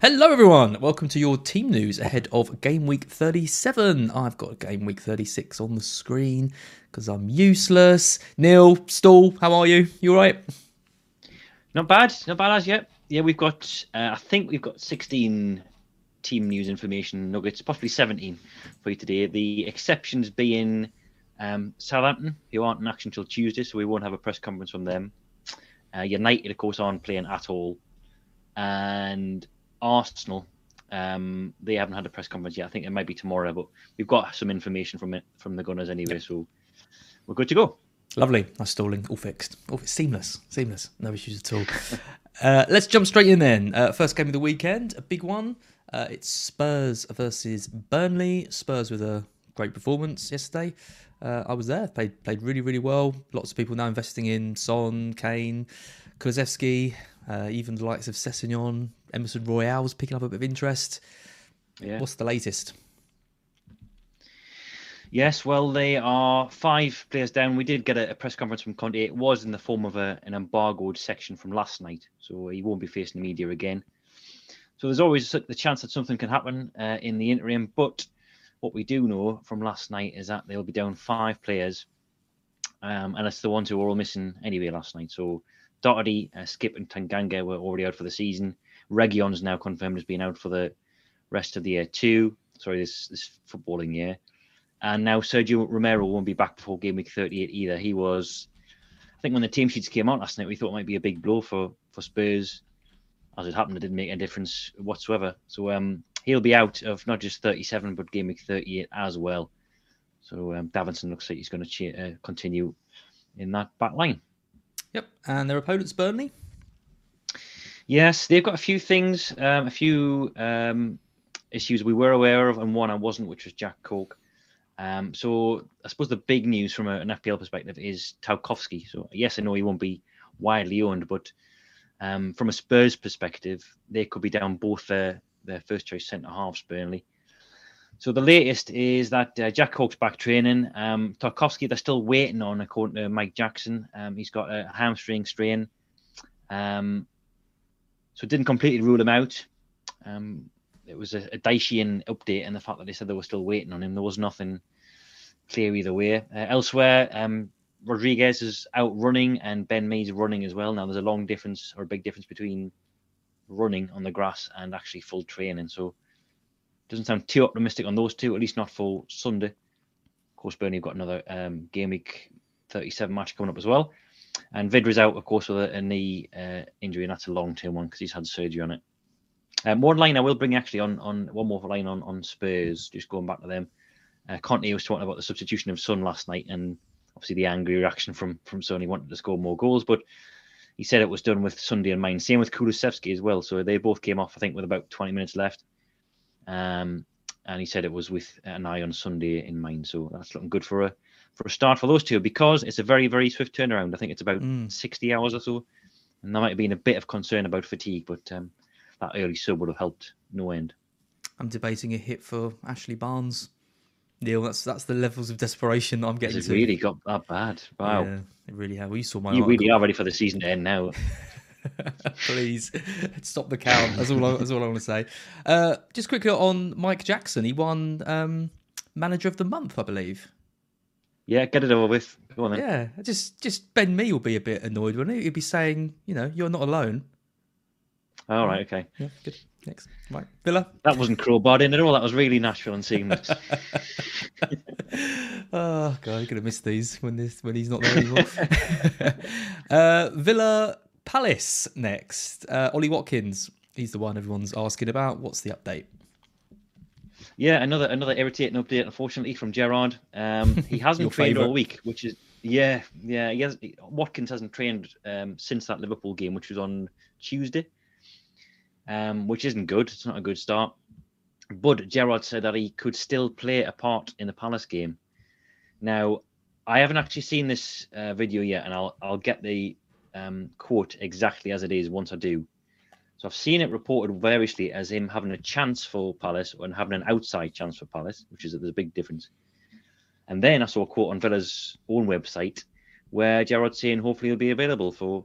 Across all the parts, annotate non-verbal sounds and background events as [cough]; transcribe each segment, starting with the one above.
Hello, everyone. Welcome to your team news ahead of Game Week 37. I've got Game Week 36 on the screen because I'm useless. Neil, Stall, how are you? You all right? Not bad, not bad as yet. Yeah, we've got, uh, I think we've got 16 team news information nuggets, possibly 17 for you today. The exceptions being um, Southampton, who aren't in action until Tuesday, so we won't have a press conference from them. Uh, United, of course, aren't playing at all. And Arsenal, um, they haven't had a press conference yet. I think it might be tomorrow, but we've got some information from it from the Gunners anyway, so we're good to go. Lovely. Nice stalling. All fixed. All seamless. Seamless. No issues at all. [laughs] uh, let's jump straight in then. Uh, first game of the weekend, a big one. Uh, it's Spurs versus Burnley. Spurs with a great performance yesterday. Uh, I was there. Played played really really well. Lots of people now investing in Son, Kane, Kulusevski, uh, even the likes of Sessegnon, Emerson Royal was picking up a bit of interest. Yeah. What's the latest? Yes, well, they are five players down. We did get a, a press conference from Conte. It was in the form of a, an embargoed section from last night, so he won't be facing the media again. So there's always the chance that something can happen uh, in the interim. But what we do know from last night is that they'll be down five players, um, and it's the ones who were all missing anyway last night. So Doherty, uh, Skipp, and Tanganga were already out for the season. Reguilón's now confirmed as being out for the rest of the year too. Sorry, this this footballing year. And now Sergio Romero won't be back before game week 38 either. He was, I think, when the team sheets came out last night, we thought it might be a big blow for for Spurs. As it happened, it didn't make a difference whatsoever. So um, he'll be out of not just 37 but game week 38 as well. So um, Davinson looks like he's going to ch- uh, continue in that back line. Yep, and their opponents Burnley. Yes, they've got a few things, um, a few um, issues we were aware of, and one I wasn't, which was Jack Cork. Um, so I suppose the big news from a, an FPL perspective is Tarkowski. So yes, I know he won't be widely owned, but um, from a Spurs perspective, they could be down both their their first choice centre halves, Burnley. So the latest is that uh, Jack Cork's back training. Um, Tarkowski, they're still waiting on, according to Mike Jackson. Um, he's got a hamstring strain. Um, so it didn't completely rule him out. Um, it was a, a update, and the fact that they said they were still waiting on him, there was nothing clear either way. Uh, elsewhere, um, Rodriguez is out running, and Ben Mee's running as well. Now there's a long difference or a big difference between running on the grass and actually full training. So doesn't sound too optimistic on those two, at least not for Sunday. Of course, Burnley have got another um, game week 37 match coming up as well. And Vydra's out, of course, with a, knee uh, injury, and that's a long term one because he's had surgery on it. Um, one line I will bring actually on on one more line on on Spurs, just going back to them. Uh, Conte was talking about the substitution of Son last night, and obviously the angry reaction from from Son. He wanted to score more goals, but he said it was done with Sunday in mind. Same with Kulusevski as well. So they both came off, I think, with about 20 minutes left. Um, and he said it was with an eye on Sunday in mind. So that's looking good for a for a start for those two because it's a very, very swift turnaround. I think it's about mm. 60 hours or so. And there might have been a bit of concern about fatigue, but um, that early sub would have helped no end. I'm debating a hit for Ashley Barnes. Neil, that's that's the levels of desperation that I'm getting it to. really got that bad. Wow. Yeah, it really has. We saw my. You really are ready for the season to end now. [laughs] Please [laughs] stop the count. That's all. I, that's all I want to say. Uh, just quickly on Mike Jackson. He won um, Manager of the Month, I believe. Yeah, get it over with. Go on then. Yeah, just just Ben Mee will be a bit annoyed, wouldn't he? He'd be saying, you know, you're not alone. All right, okay. Yeah, good. Next, right, Villa. That wasn't crowbarred in at all. That was really natural and seamless. [laughs] oh god, you're gonna miss these when this when he's not there anymore. [laughs] uh, Villa Palace next. Uh, Ollie Watkins. He's the one everyone's asking about. What's the update? Yeah, another another irritating update, unfortunately, from Gerrard. Um, [laughs] he hasn't trained favourite. all week, which is yeah, yeah. He has, Watkins hasn't trained um, since that Liverpool game, which was on Tuesday, um, which isn't good. It's not a good start. But Gerrard said that he could still play a part in the Palace game. Now, I haven't actually seen this uh, video yet, and I'll I'll get the um, quote exactly as it is once I do. So I've seen it reported variously as him having a chance for Palace and having an outside chance for Palace, which is there's a big difference. And then I saw a quote on Villa's own website where Gerrard's saying hopefully he'll be available for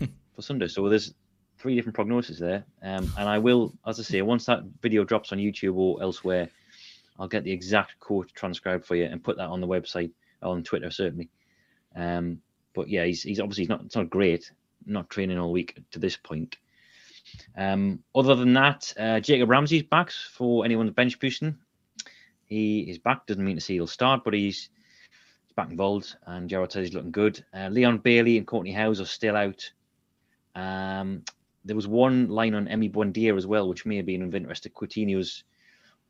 [laughs] for Sunday. So there's three different prognoses there. Um, and I will, as I say, once that video drops on YouTube or elsewhere, I'll get the exact quote transcribed for you and put that on the website on Twitter certainly. Um, but yeah, he's he's obviously not it's not great, not training all week to this point. Um, other than that, uh, Jacob Ramsey's back for anyone's bench boosting. He is back. Doesn't mean to say he'll start, but he's, he's back involved. And Gerrard he's looking good. Uh, Leon Bailey and Kortney Hause are still out. Um, there was one line on Emi Buendia as well, which may have been of interest to Coutinho's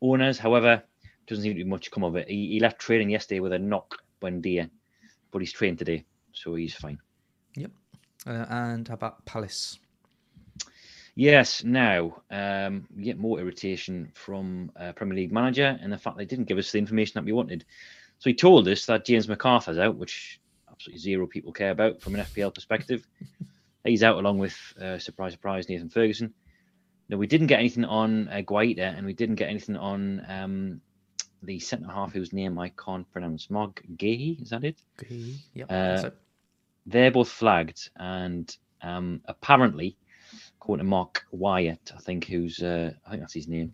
owners. However, doesn't seem to be much come of it. He, he left training yesterday with a knock Buendia, but he's trained today, so he's fine. Yep. Uh, and how about Palace? Yes, now um, we get more irritation from uh, Premier League manager and the fact they didn't give us the information that we wanted. So he told us that James McArthur's out, which absolutely zero people care about from an FPL perspective. [laughs] He's out along with, uh, surprise, surprise, Nathan Ferguson. No, we didn't get anything on uh, Guaita and we didn't get anything on um, the centre half whose name I can't pronounce. Marc Guéhi, is that it? Yep. Uh, so- they're both flagged, and um, apparently, according to Mark Wyatt, I think who's uh, I think that's his name,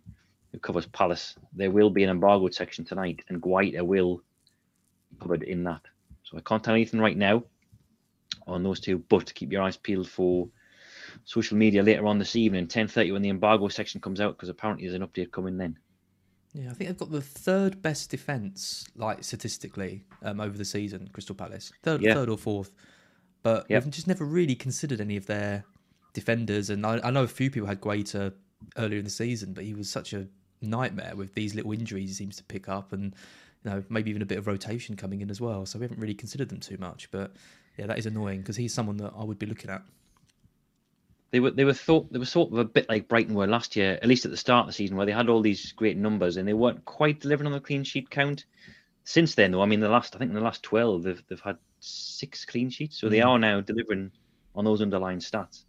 who covers Palace, there will be an embargoed section tonight, and Guaita will be covered in that. So I can't tell anything right now on those two, but keep your eyes peeled for social media later on this evening, ten thirty, when the embargo section comes out, because apparently there's an update coming then. Yeah, I think they've got the third best defense, like statistically, um, over the season. Crystal Palace, third, Yeah. third or fourth, but Yep. we've just never really considered any of their defenders. And I, I know a few people had Guaita earlier in the season, but he was such a nightmare with these little injuries he seems to pick up, and you know maybe even a bit of rotation coming in as well. So we haven't really considered them too much. But yeah, that is annoying because he's someone that I would be looking at. They were they were thought they were sort of a bit like Brighton were last year, at least at the start of the season, where they had all these great numbers and they weren't quite delivering on the clean sheet count. Since then, though, I mean, the last I think in the last twelve, they've they've had six clean sheets, so they Mm. are now delivering on those underlying stats.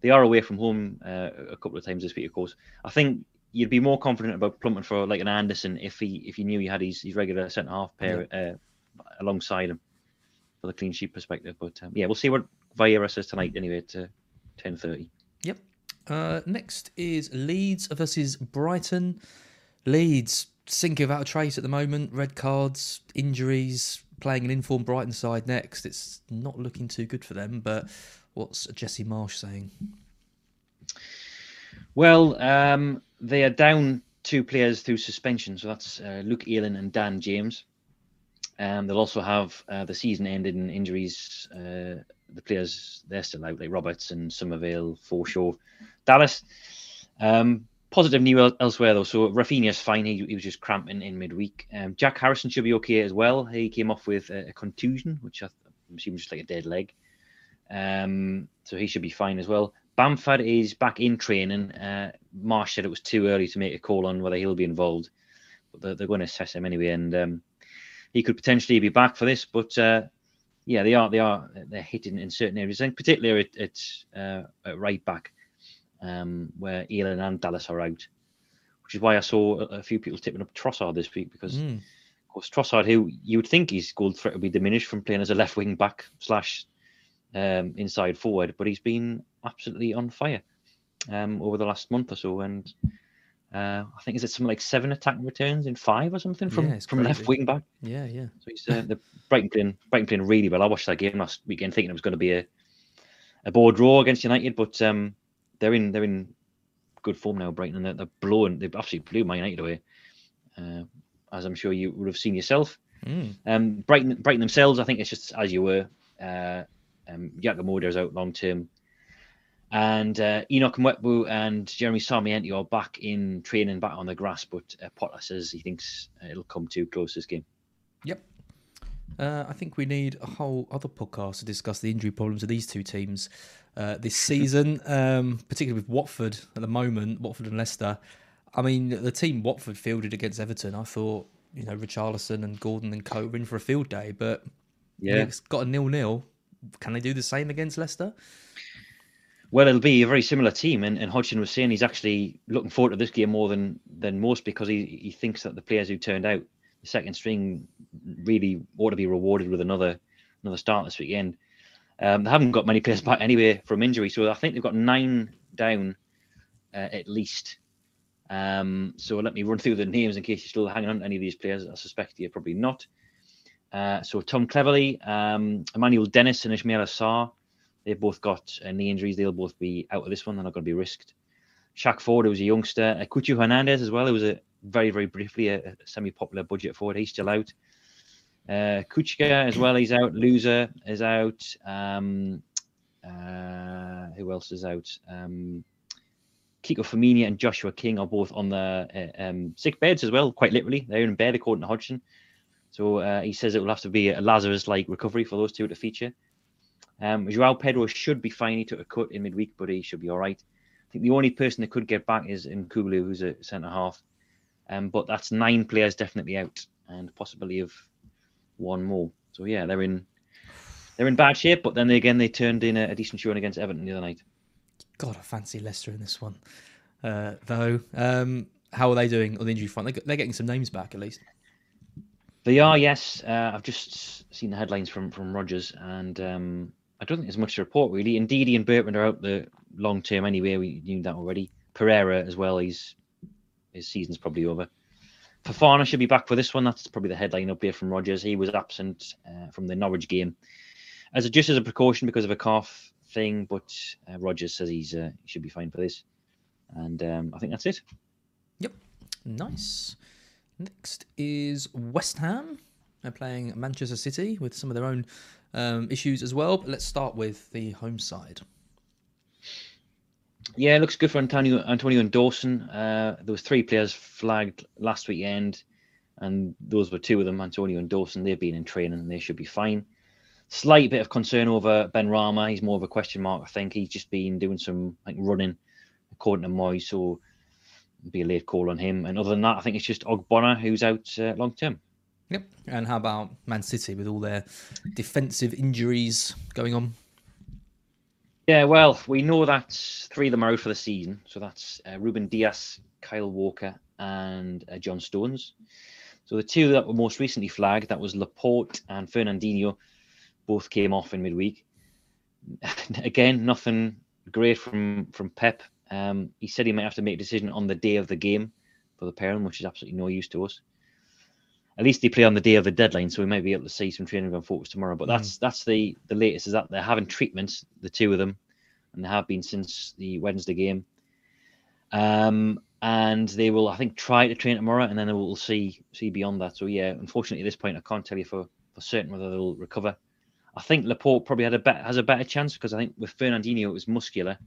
They are away from home uh, a couple of times this week, of course. I think you'd be more confident about plumping for like an Andersen if he if you knew he had his, his regular centre half pair uh, alongside him for the clean sheet perspective. But um, yeah, we'll see what Vieira says tonight anyway at ten thirty. Yep. Uh, next is Leeds versus Brighton. Leeds sinking without a trace at the moment. Red cards, injuries, playing an informed Brighton side next. It's not looking too good for them. But what's Jesse Marsch saying? Well, um, they are down two players through suspension, so that's uh, Luke Ayling and Dan James. Um, they'll also have uh, the season ended in injuries. Uh, the players they're still out, like Roberts and Summerville, Forshaw, Dallas. Um, positive news elsewhere though. So Raphinha's fine. He, he was just cramping in midweek. Um, Jack Harrison should be okay as well. He came off with a, a contusion, which I, I'm assuming just like a dead leg. Um, so he should be fine as well. Bamford is back in training. Uh, Marsch said it was too early to make a call on whether he'll be involved, but they're, they're going to assess him anyway, and um, he could potentially be back for this. But uh, yeah, they are they are they're hitting in certain areas, and particularly at, at, uh, at right back, um, where Ayling and Dallas are out, which is why I saw a, a few people tipping up Trossard this week because. Mm. Of course, Trossard, who you would think his goal threat would be diminished from playing as a left wing back slash um, inside forward, but he's been absolutely on fire um, over the last month or so. And uh, I think is it something like seven attacking returns in five or something from Yeah, from left wing back. Yeah, yeah. So he's uh, the Brighton playing Brighton playing really well. I watched that game last weekend thinking it was going to be a a board draw against United, but um, they're in they're in good form now, Brighton, and they're, they're blowing. They've absolutely blew Man United away, uh, as I'm sure you would have seen yourself. Mm. Um, Brighton, Brighton themselves, I think it's just as you were. Uh, um, is out long term, and uh, Enock Mwepu and Jeremy Sarmiento are back in training, back on the grass. But uh, Potter says he thinks it'll come too close this game. Yep. Uh, I think we need a whole other podcast to discuss the injury problems of these two teams uh, this [laughs] season, um, particularly with Watford at the moment, Watford and Leicester. I mean, the team Watford fielded against Everton, I thought, you know, Richarlison and Gordon and Co were in for a field day, but Yeah. it's got a nil-nil. Can they do the same against Leicester? Well, it'll be a very similar team, and, and Hodgson was saying he's actually looking forward to this game more than than most because he, he thinks that the players who turned out the second string really ought to be rewarded with another another start this weekend. Um, they haven't got many players back anyway from injury, so I think they've got nine down uh, at least. Um, so let me run through the names in case you're still hanging on to any of these players. I suspect you're probably not. Uh, so Tom Cleverley, um, Emmanuel Dennis, and Ismaila Sarr. They've both got uh, knee injuries. They'll both be out of this one. They're not going to be risked. Shaq Ford, who was a youngster. Cucho Hernandez as well. It was a very, very briefly a, a semi-popular budget forward. He's still out. Uh, Kucka as well. He's out. Loser is out. Um, uh, who else is out? Um, Kiko Femenía and Joshua King are both on the uh, um, sick beds as well. Quite literally, they're in bed according to Hodgson. So uh, he says it will have to be a Lazarus-like recovery for those two to feature. Um, Joao Pedro should be fine. He took a cut in midweek, but he should be all right. I think the only person that could get back is Nkoulou, who's a centre half. Um, but that's nine players definitely out, and possibly of one more. So yeah, they're in they're in bad shape. But then again, they turned in a, a decent showing against Everton the other night. God, I fancy Leicester in this one. Uh, though, um, how are they doing on the injury front? They're getting some names back at least. They are, yes. Uh, I've just seen the headlines from from Rodgers, and um, I don't think there's much to report really. Indeed, and Bertrand are out the long term anyway. We knew that already. Pereira as well. He's his season's probably over. Fofana should be back for this one. That's probably the headline up here from Rodgers. He was absent uh, from the Norwich game as a, just as a precaution because of a cough thing, but uh, Rodgers says he's uh, he should be fine for this. And um, I think that's it. Yep. Nice. Next is West Ham. They're playing Manchester City with some of their own um, issues as well. But let's start with the home side. Yeah, it looks good for Antonio, Antonio and Dawson. Uh, there was three players flagged last weekend, and those were two of them, Antonio and Dawson. They've been in training, and they should be fine. Slight bit of concern over Benrahma. He's more of a question mark, I think. He's just been doing some like running, according to Moy, so be a late call on him. And other than that, I think it's just Ogbonna who's out uh, long term. Yep. And how about Man City with all their defensive injuries going on? Yeah, well, we know that three of them are out for the season. So that's uh, Ruben Dias, Kyle Walker, and uh, John Stones. So the two that were most recently flagged, that was Laporte and Fernandinho, both came off in midweek. [laughs] Again, nothing great from from Pep. Um, he said he might have to make a decision on the day of the game for the pairing, which is absolutely no use to us. At least they play on the day of the deadline, so we might be able to see some training going forwards tomorrow. But that's that's the the latest is that they're having treatments, the two of them, and they have been since the Wednesday game. Um, and they will, I think, try to train tomorrow, and then we'll see see beyond that. So yeah, unfortunately, at this point, I can't tell you for for certain whether they'll recover. I think Laporte probably had a bet has a better chance because I think with Fernandinho it was muscular,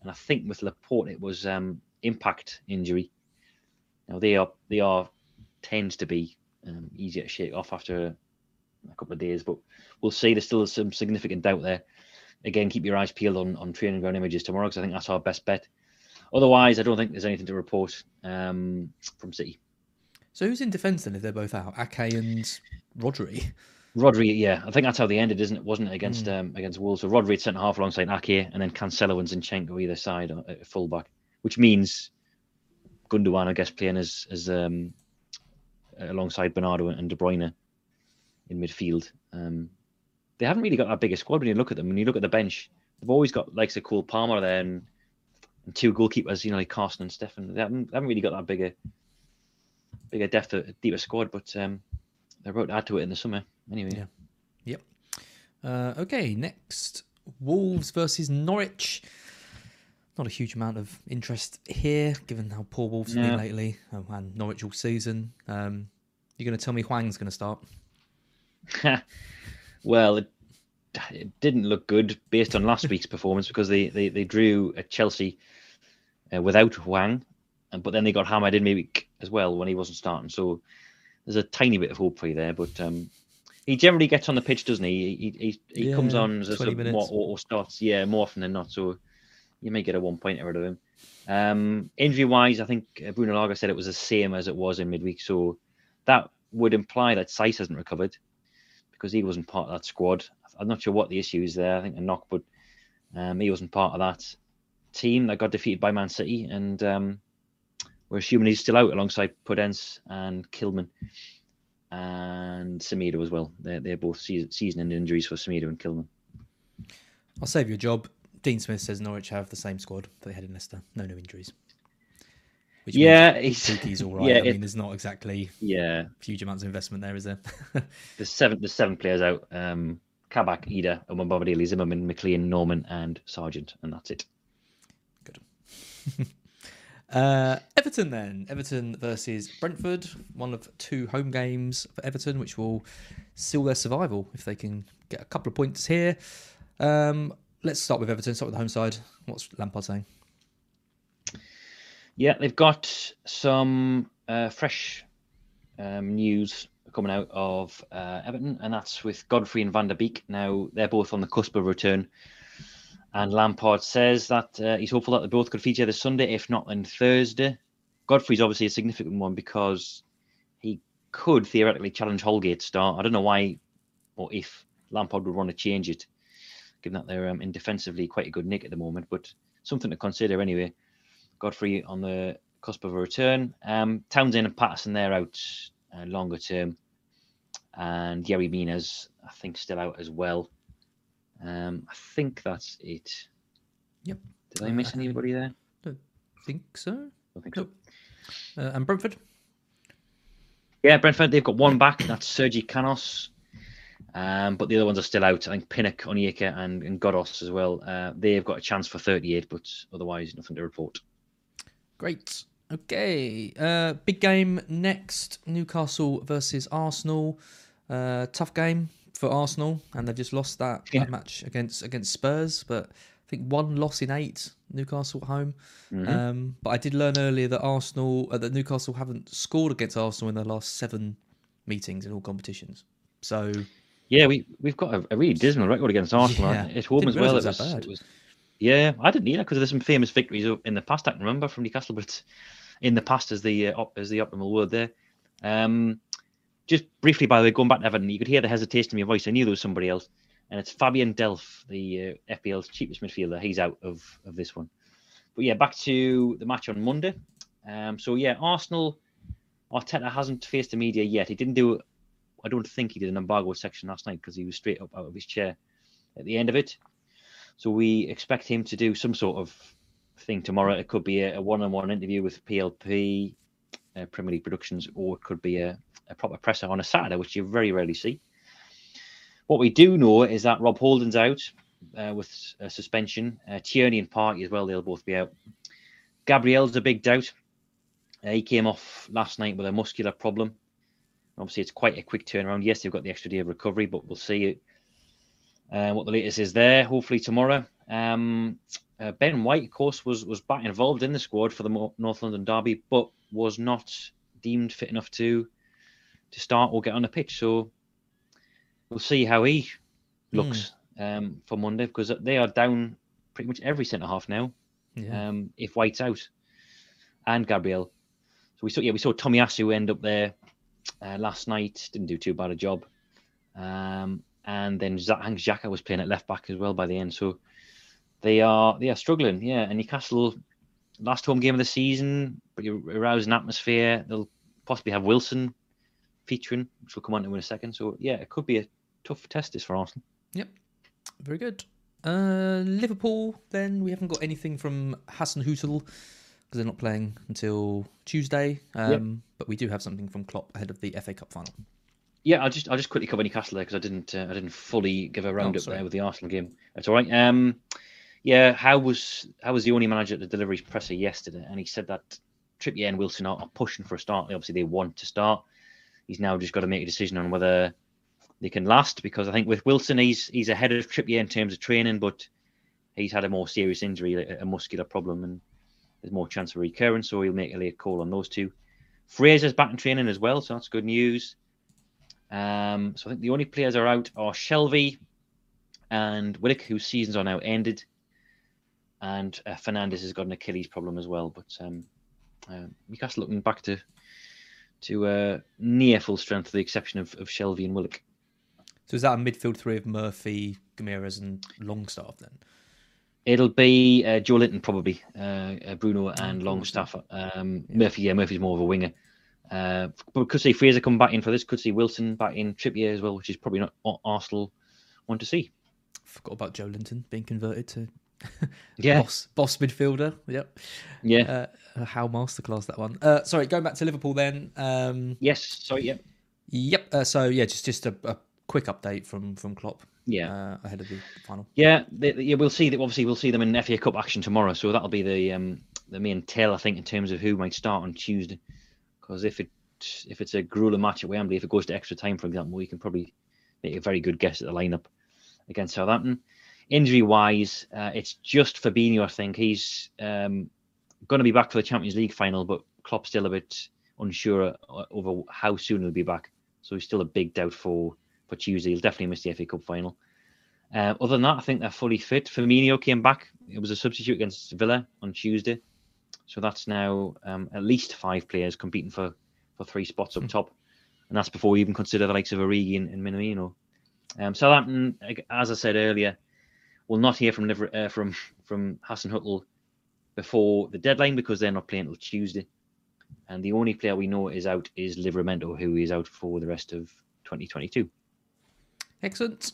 and I think with Laporte it was um, impact injury. Now they are they are tends to be um, easier to shake off after a, couple of days, but we'll see. There's still some significant doubt there. Again, keep your eyes peeled on on training ground images tomorrow because I think that's our best bet. Otherwise, I don't think there's anything to report um, from City. So who's in defence then if they're both out? Ake and Rodri. Rodri, yeah, I think that's how they ended, isn't it? Wasn't it against um, against Wolves? So Rodri at centre half alongside Ake, and then Cancelo and Zinchenko either side uh, at fullback, which means Gundogan, I guess, playing as as um, alongside Bernardo and De Bruyne in midfield. Um, they haven't really got that big a squad when you look at them. When you look at the bench, they've always got like a Cole Palmer there and, and two goalkeepers, you know, like Carson and Steffen. They haven't, they haven't really got that bigger bigger depth, deeper squad, but um, they're about to add to it in the summer. Anyway, Yeah. Yep. Uh, okay, next Wolves versus Norwich. not a huge amount of interest here, given how poor Wolves have No. been lately um, and Norwich all season. Um, you're going to tell me Hwang's going to start? [laughs] well, it, it didn't look good based on last week's performance because they, they, they drew at Chelsea uh, without Hwang, and but then they got hammered in midweek as well when he wasn't starting. So there's a tiny bit of hope for you there, but um, he generally gets on the pitch, doesn't he? He he, he Yeah, comes on as a 20 sort of more, or, starts, yeah, more often than not. So you may get a one point out of him. Um, injury wise, I think Bruno Lage said it was the same as it was in midweek, so that would imply that Saïss hasn't recovered because he wasn't part of that squad. I'm not sure what the issue is there. I think a knock, but um, he wasn't part of that team that got defeated by Man City, and um, we're assuming he's still out alongside Podence and Kilman and Semedo as well. They're, they're both season, season-end injuries for Semedo and Kilman. I'll save you a job. Dean Smith says Norwich have the same squad that they had in Leicester. No new injuries. Which Yeah, means he's- all right. [laughs] yeah, I it- mean, there's not exactly Yeah, huge amounts of investment there, is there? [laughs] there's seven. There's seven players out. Um, Kabak, Idah, Omobamidele, Zimmermann, McLean, Normann, and Sargent, and that's it. [laughs] Uh, Everton then. Everton versus Brentford. One of two home games for Everton, which will seal their survival if they can get a couple of points here. Um, let's start with Everton. Start with the home side. What's Lampard saying? Yeah, they've got some uh, fresh um, news coming out of uh, Everton, and that's with Godfrey and Van der Beek. Now they're both on the cusp of return, and Lampard says that uh, he's hopeful that they both could feature this Sunday, if not then Thursday. Godfrey's obviously a significant one because he could theoretically challenge Holgate start. I don't know why or if Lampard would want to change it, given that they're um, in defensively quite a good nick at the moment, but something to consider anyway. Godfrey on the cusp of a return. Um, Townsend and Patterson they're out uh, longer term, and Yerry Mina's I think still out as well. Um, I think that's it. Yep. Did I miss anybody there? I think so. I think so. Uh, and Brentford? Yeah, Brentford they've got one back. That's Sergi Canos. Um, but the other ones are still out. I think Pinnock, Onyeka, and, and Ghoddos as well. Uh, they've got a chance for 38, but otherwise nothing to report. Great. Okay. Uh, big game next. Newcastle versus Arsenal. Uh, tough game for Arsenal, and they've just lost that, Yeah. that match against against Spurs. But I think one loss in eight. Newcastle at home. Mm-hmm. Um, but I did learn earlier that Arsenal, uh, that Newcastle haven't scored against Arsenal in their last seven meetings in all competitions. So Yeah, we we've got a, a really dismal record against Arsenal Yeah. at home as well. It was, it was that bad. it was- yeah, I didn't either because there's some famous victories in the past. I can remember from Newcastle, but in the past as the uh, op, as the optimal word there. Um, just briefly, by the way, going back to Everton, you could hear the hesitation in your voice. I knew there was somebody else, and it's Fabian Delph, the uh, FPL's cheapest midfielder. He's out of of this one. But yeah, back to the match on Monday. Um, so yeah, Arsenal. Arteta hasn't faced the media yet. He didn't do I don't think he did an embargo section last night because he was straight up out of his chair at the end of it. So we expect him to do some sort of thing tomorrow. It could be a, a one-on-one interview with PLP, uh, Premier League Productions, or it could be a, a proper presser on a Saturday, which you very rarely see. What we do know is that Rob Holden's out uh, with suspension. Uh, Tierney and Partey as well; they'll both be out. Gabriel's a big doubt. Uh, he came off last night with a muscular problem. Obviously, it's quite a quick turnaround. Yes, they've got the extra day of recovery, but we'll see uh, what the latest is there. Hopefully tomorrow. Um, uh, ben White, of course, was was back involved in the squad for the North London derby, but was not deemed fit enough to to start or get on the pitch. So we'll see how he looks um, for Monday because they are down pretty much every centre half now. yeah, Um, if White's out and Gabriel, so we saw yeah we saw Tomiyasu end up there uh, last night. Didn't do too bad a job. Um, and then Hank Xhaka was playing at left back as well by the end. So they are they are struggling. Yeah, and Newcastle last home game of the season, pretty arousing atmosphere. They'll possibly have Wilson featuring, which we'll come on to in a second. So yeah, it could be a tough test this for Arsenal. Yep. Very good. Uh, Liverpool, then we haven't got anything from Hasenhüttl because they're not playing until Tuesday. Um, But we do have something from Klopp ahead of the FA Cup final. Yeah, I'll just I'll just quickly cover Newcastle there because I didn't uh, I didn't fully give a roundup sorry. there with the Arsenal game. That's all right. Um, Yeah, Howe was Howe was the only manager at the deliveries presser yesterday, and he said that Trippier and Wilson are, are pushing for a start. Obviously, they want to start. He's now just got to make a decision on whether they can last because I think with Wilson, he's he's ahead of Trippier in terms of training, but he's had a more serious injury, a, muscular problem, and there's more chance of recurrence. So he'll make a late call on those two. Fraser's back in training as well, so that's good news. Um, so I think the only players are out are Shelvey and Willock, whose seasons are now ended, and uh, Fernandez has got an Achilles problem as well. But um, uh, Newcastle looking back to to uh, near full strength, with the exception of, of Shelvey and Willock. So is that a midfield three of Murphy, Guimarães, and Longstaff then? It'll be uh, Joelinton probably, uh, uh Bruno and Longstaff. Um, yeah. Murphy, yeah, Murphy's more of a winger. Uh, but could see Fraser come back in for this. Could see Wilson back in, Trippier as well, which is probably not Arsenal want to see. Forgot about Joelinton being converted to [laughs] yeah boss, boss midfielder. Yep. Yeah. Uh, how masterclass that one. Uh, sorry, going back to Liverpool then. Um, yes. Sorry. Yep. Yep. Uh, so yeah, just just a, a, quick update from from Klopp. Yeah. Uh, ahead of the final. Yeah. They, yeah. We'll see that. Obviously, we'll see them in FA Cup action tomorrow. So that'll be the um the main tell, I think, in terms of who might start on Tuesday. Because if it if it's a grueling match at Wembley, if it goes to extra time, for example, we can probably make a very good guess at the lineup against Southampton. Injury wise, uh, it's just Fabinho. I think he's um, going to be back for the Champions League final, but Klopp's still a bit unsure uh, over how soon he'll be back. So he's still a big doubt for for Tuesday. He'll definitely miss the FA Cup final. Uh, other than that, I think they're fully fit. Firmino came back. It was a substitute against Villa on Tuesday. So that's now um, at least five players competing for, for three spots up mm. top. And that's before we even consider the likes of Origi and, and Minamino. Um, Southampton, as I said earlier, will not hear from uh, from from Hasenhüttl before the deadline because they're not playing until Tuesday. And the only player we know is out is Livramento, who is out for the rest of 2022. Excellent.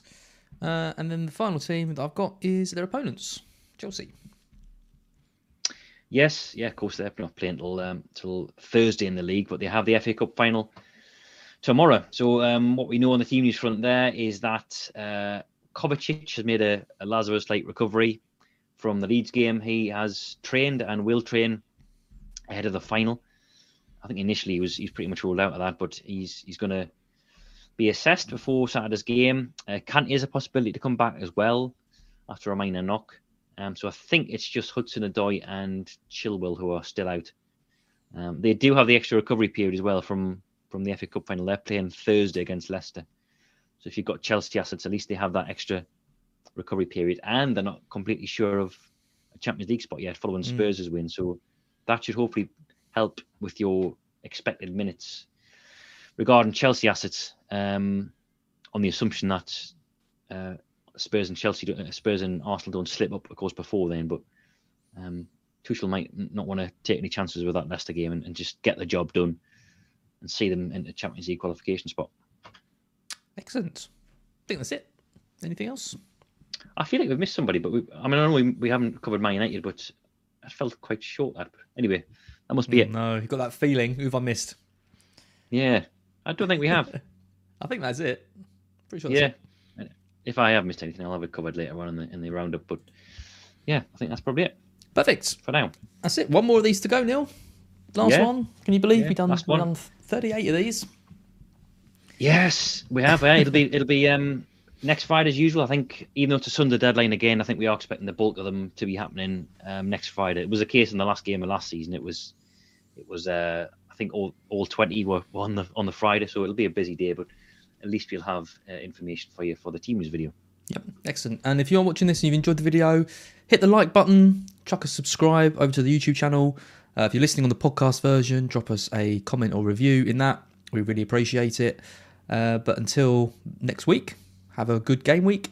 Uh, and then the final team that I've got is their opponents, Chelsea. Yes, yeah, of course they're not playing until um, till Thursday in the league, but they have the FA Cup final tomorrow. So um, what we know on the team news front there is that uh, Kovacic has made a, a Lazarus-like recovery from the Leeds game. He has trained and will train ahead of the final. I think initially he was he's pretty much ruled out of that, but he's he's going to be assessed before Saturday's game. Uh, Kante is a possibility to come back as well after a minor knock. Um, so I think it's just Hudson-Odoi and Chilwell who are still out. Um, they do have the extra recovery period as well from from the FA Cup final. They're playing Thursday against Leicester. So if you've got Chelsea assets, at least they have that extra recovery period, and they're not completely sure of a Champions League spot yet, following mm. Spurs' win. So that should hopefully help with your expected minutes. Regarding Chelsea assets, um, on the assumption that uh, Spurs and Chelsea, uh, Spurs and Arsenal don't slip up, of course, before then, but um, Tuchel might not want to take any chances with that Leicester game and, and just get the job done and see them in the Champions League qualification spot. Excellent. I think that's it. Anything else? I feel like we've missed somebody, but we, I mean, I know we, we haven't covered Man United, but I felt quite short. That but anyway, that must be mm, it. No, you got that feeling. Who have I missed? Yeah, I don't think we have. [laughs] I think that's it. Pretty sure. yeah. It. If I have missed anything, I'll have it covered later on in the in the roundup. But yeah, I think that's probably it. Perfect for now. That's it. One more of these to go, Neil. Last yeah. one. Can you believe yeah, we done we done thirty eight of these? Yes, we have. Yeah. it'll be [laughs] it'll be um, next Friday as usual. I think even though it's a Sunday deadline again, I think we are expecting the bulk of them to be happening um, next Friday. It was a case in the last game of last season. It was it was uh, I think all all twenty were on the on the Friday, so it'll be a busy day, but at least we'll have uh, information for you for the team's video. Yep, excellent. And if you're watching this and you've enjoyed the video, hit the like button, chuck a subscribe over to the YouTube channel. Uh, if you're listening on the podcast version, drop us a comment or review in that. We really appreciate it. Uh, but until next week, have a good game week.